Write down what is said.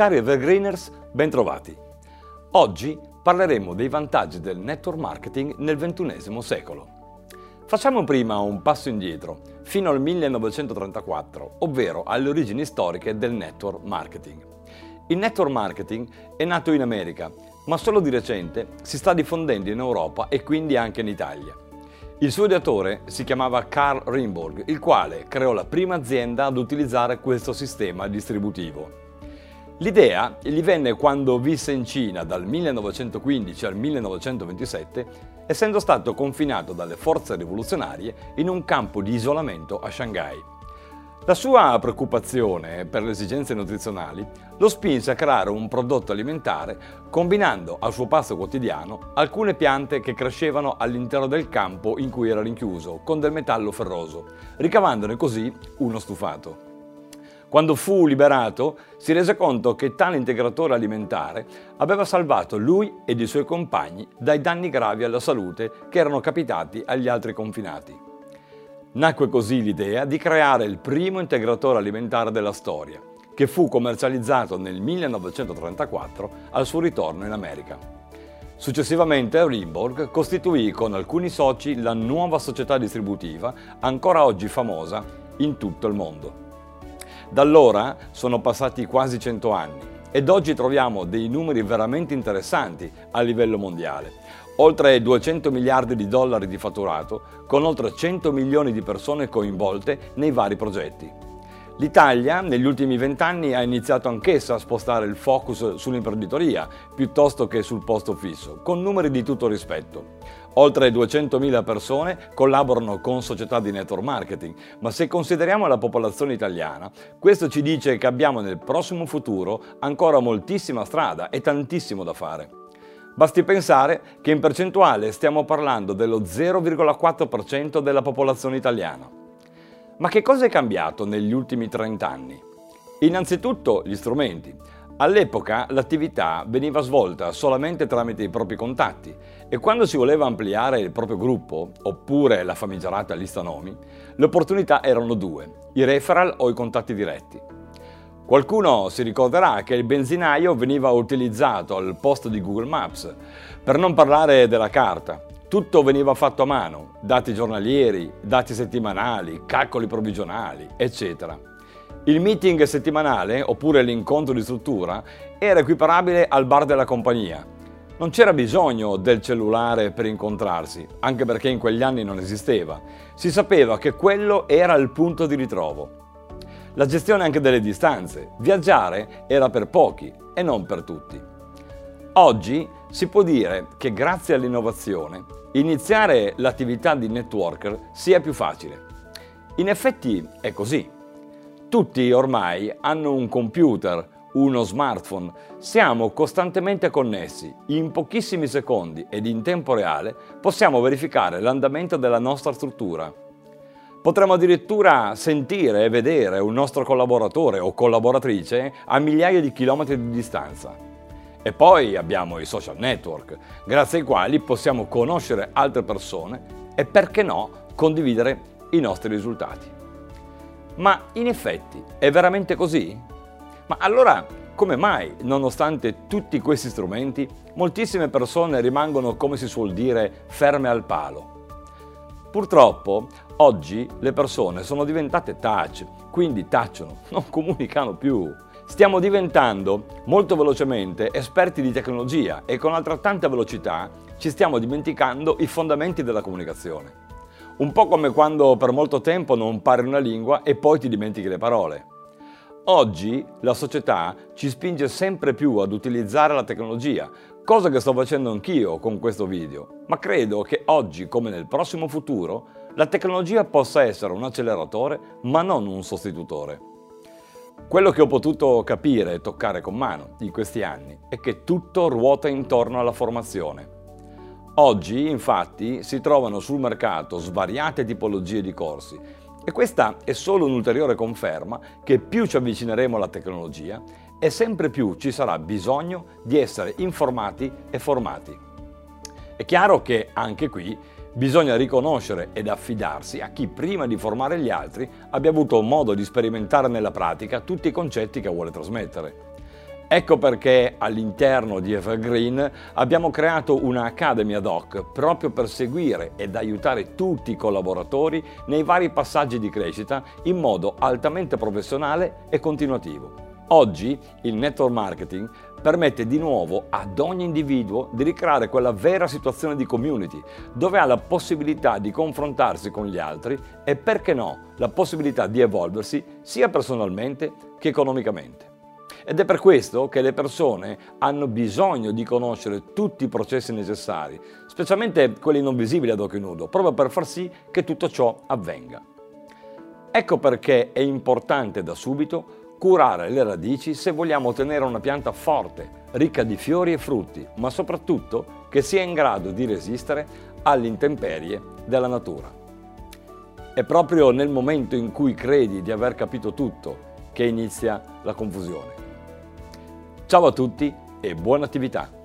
Cari Evergreeners, bentrovati. Oggi parleremo dei vantaggi del network marketing nel XXI secolo. Facciamo prima un passo indietro, fino al 1934, ovvero alle origini storiche del network marketing. Il network marketing è nato in America, ma solo di recente si sta diffondendo in Europa e quindi anche in Italia. Il suo ideatore si chiamava Carl Rimborg, il quale creò la prima azienda ad utilizzare questo sistema distributivo. L'idea gli venne quando visse in Cina dal 1915 al 1927, essendo stato confinato dalle forze rivoluzionarie in un campo di isolamento a Shanghai. La sua preoccupazione per le esigenze nutrizionali lo spinse a creare un prodotto alimentare combinando al suo pasto quotidiano alcune piante che crescevano all'interno del campo in cui era rinchiuso con del metallo ferroso, ricavandone così uno stufato. Quando fu liberato si rese conto che tale integratore alimentare aveva salvato lui ed i suoi compagni dai danni gravi alla salute che erano capitati agli altri confinati. Nacque così l'idea di creare il primo integratore alimentare della storia, che fu commercializzato nel 1934 al suo ritorno in America. Successivamente Rimborg costituì con alcuni soci la nuova società distributiva, ancora oggi famosa in tutto il mondo. Da allora sono passati quasi 100 anni ed oggi troviamo dei numeri veramente interessanti a livello mondiale. Oltre 200 miliardi di dollari di fatturato, con oltre 100 milioni di persone coinvolte nei vari progetti. L'Italia negli ultimi vent'anni ha iniziato anch'essa a spostare il focus sull'imprenditoria piuttosto che sul posto fisso, con numeri di tutto rispetto. Oltre 200.000 persone collaborano con società di network marketing, ma se consideriamo la popolazione italiana, questo ci dice che abbiamo nel prossimo futuro ancora moltissima strada e tantissimo da fare. Basti pensare che in percentuale stiamo parlando dello 0,4% della popolazione italiana. Ma che cosa è cambiato negli ultimi 30 anni? Innanzitutto gli strumenti. All'epoca l'attività veniva svolta solamente tramite i propri contatti e quando si voleva ampliare il proprio gruppo, oppure la famigerata lista nomi, le opportunità erano due, i referral o i contatti diretti. Qualcuno si ricorderà che il benzinaio veniva utilizzato al posto di Google Maps, per non parlare della carta. Tutto veniva fatto a mano, dati giornalieri, dati settimanali, calcoli provvigionali, eccetera. Il meeting settimanale, oppure l'incontro di struttura, era equiparabile al bar della compagnia. Non c'era bisogno del cellulare per incontrarsi, anche perché in quegli anni non esisteva. Si sapeva che quello era il punto di ritrovo. La gestione anche delle distanze. Viaggiare era per pochi e non per tutti. Oggi si può dire che grazie all'innovazione iniziare l'attività di networker sia più facile. In effetti è così. Tutti ormai hanno un computer, uno smartphone, siamo costantemente connessi. In pochissimi secondi ed in tempo reale possiamo verificare l'andamento della nostra struttura. Potremmo addirittura sentire e vedere un nostro collaboratore o collaboratrice a migliaia di chilometri di distanza. E poi abbiamo i social network, grazie ai quali possiamo conoscere altre persone e perché no condividere i nostri risultati. Ma in effetti è veramente così? Ma allora come mai, nonostante tutti questi strumenti, moltissime persone rimangono, come si suol dire, ferme al palo? Purtroppo oggi le persone sono diventate touch, quindi tacciono, non comunicano più. Stiamo diventando molto velocemente esperti di tecnologia e con altrettanta velocità ci stiamo dimenticando i fondamenti della comunicazione. Un po' come quando per molto tempo non parli una lingua e poi ti dimentichi le parole. Oggi la società ci spinge sempre più ad utilizzare la tecnologia, cosa che sto facendo anch'io con questo video, ma credo che oggi come nel prossimo futuro la tecnologia possa essere un acceleratore ma non un sostitutore. Quello che ho potuto capire e toccare con mano in questi anni è che tutto ruota intorno alla formazione. Oggi, infatti, si trovano sul mercato svariate tipologie di corsi e questa è solo un'ulteriore conferma che più ci avvicineremo alla tecnologia e sempre più ci sarà bisogno di essere informati e formati. È chiaro che anche qui bisogna riconoscere ed affidarsi a chi prima di formare gli altri abbia avuto modo di sperimentare nella pratica tutti i concetti che vuole trasmettere. Ecco perché all'interno di Evergreen abbiamo creato una Academy ad hoc proprio per seguire ed aiutare tutti i collaboratori nei vari passaggi di crescita in modo altamente professionale e continuativo. Oggi il network marketing permette di nuovo ad ogni individuo di ricreare quella vera situazione di community, dove ha la possibilità di confrontarsi con gli altri e perché no, la possibilità di evolversi sia personalmente che economicamente. Ed è per questo che le persone hanno bisogno di conoscere tutti i processi necessari, specialmente quelli non visibili ad occhio nudo, proprio per far sì che tutto ciò avvenga. Ecco perché è importante da subito curare le radici se vogliamo ottenere una pianta forte, ricca di fiori e frutti, ma soprattutto che sia in grado di resistere alle intemperie della natura. È proprio nel momento in cui credi di aver capito tutto che inizia la confusione. Ciao a tutti e buona attività!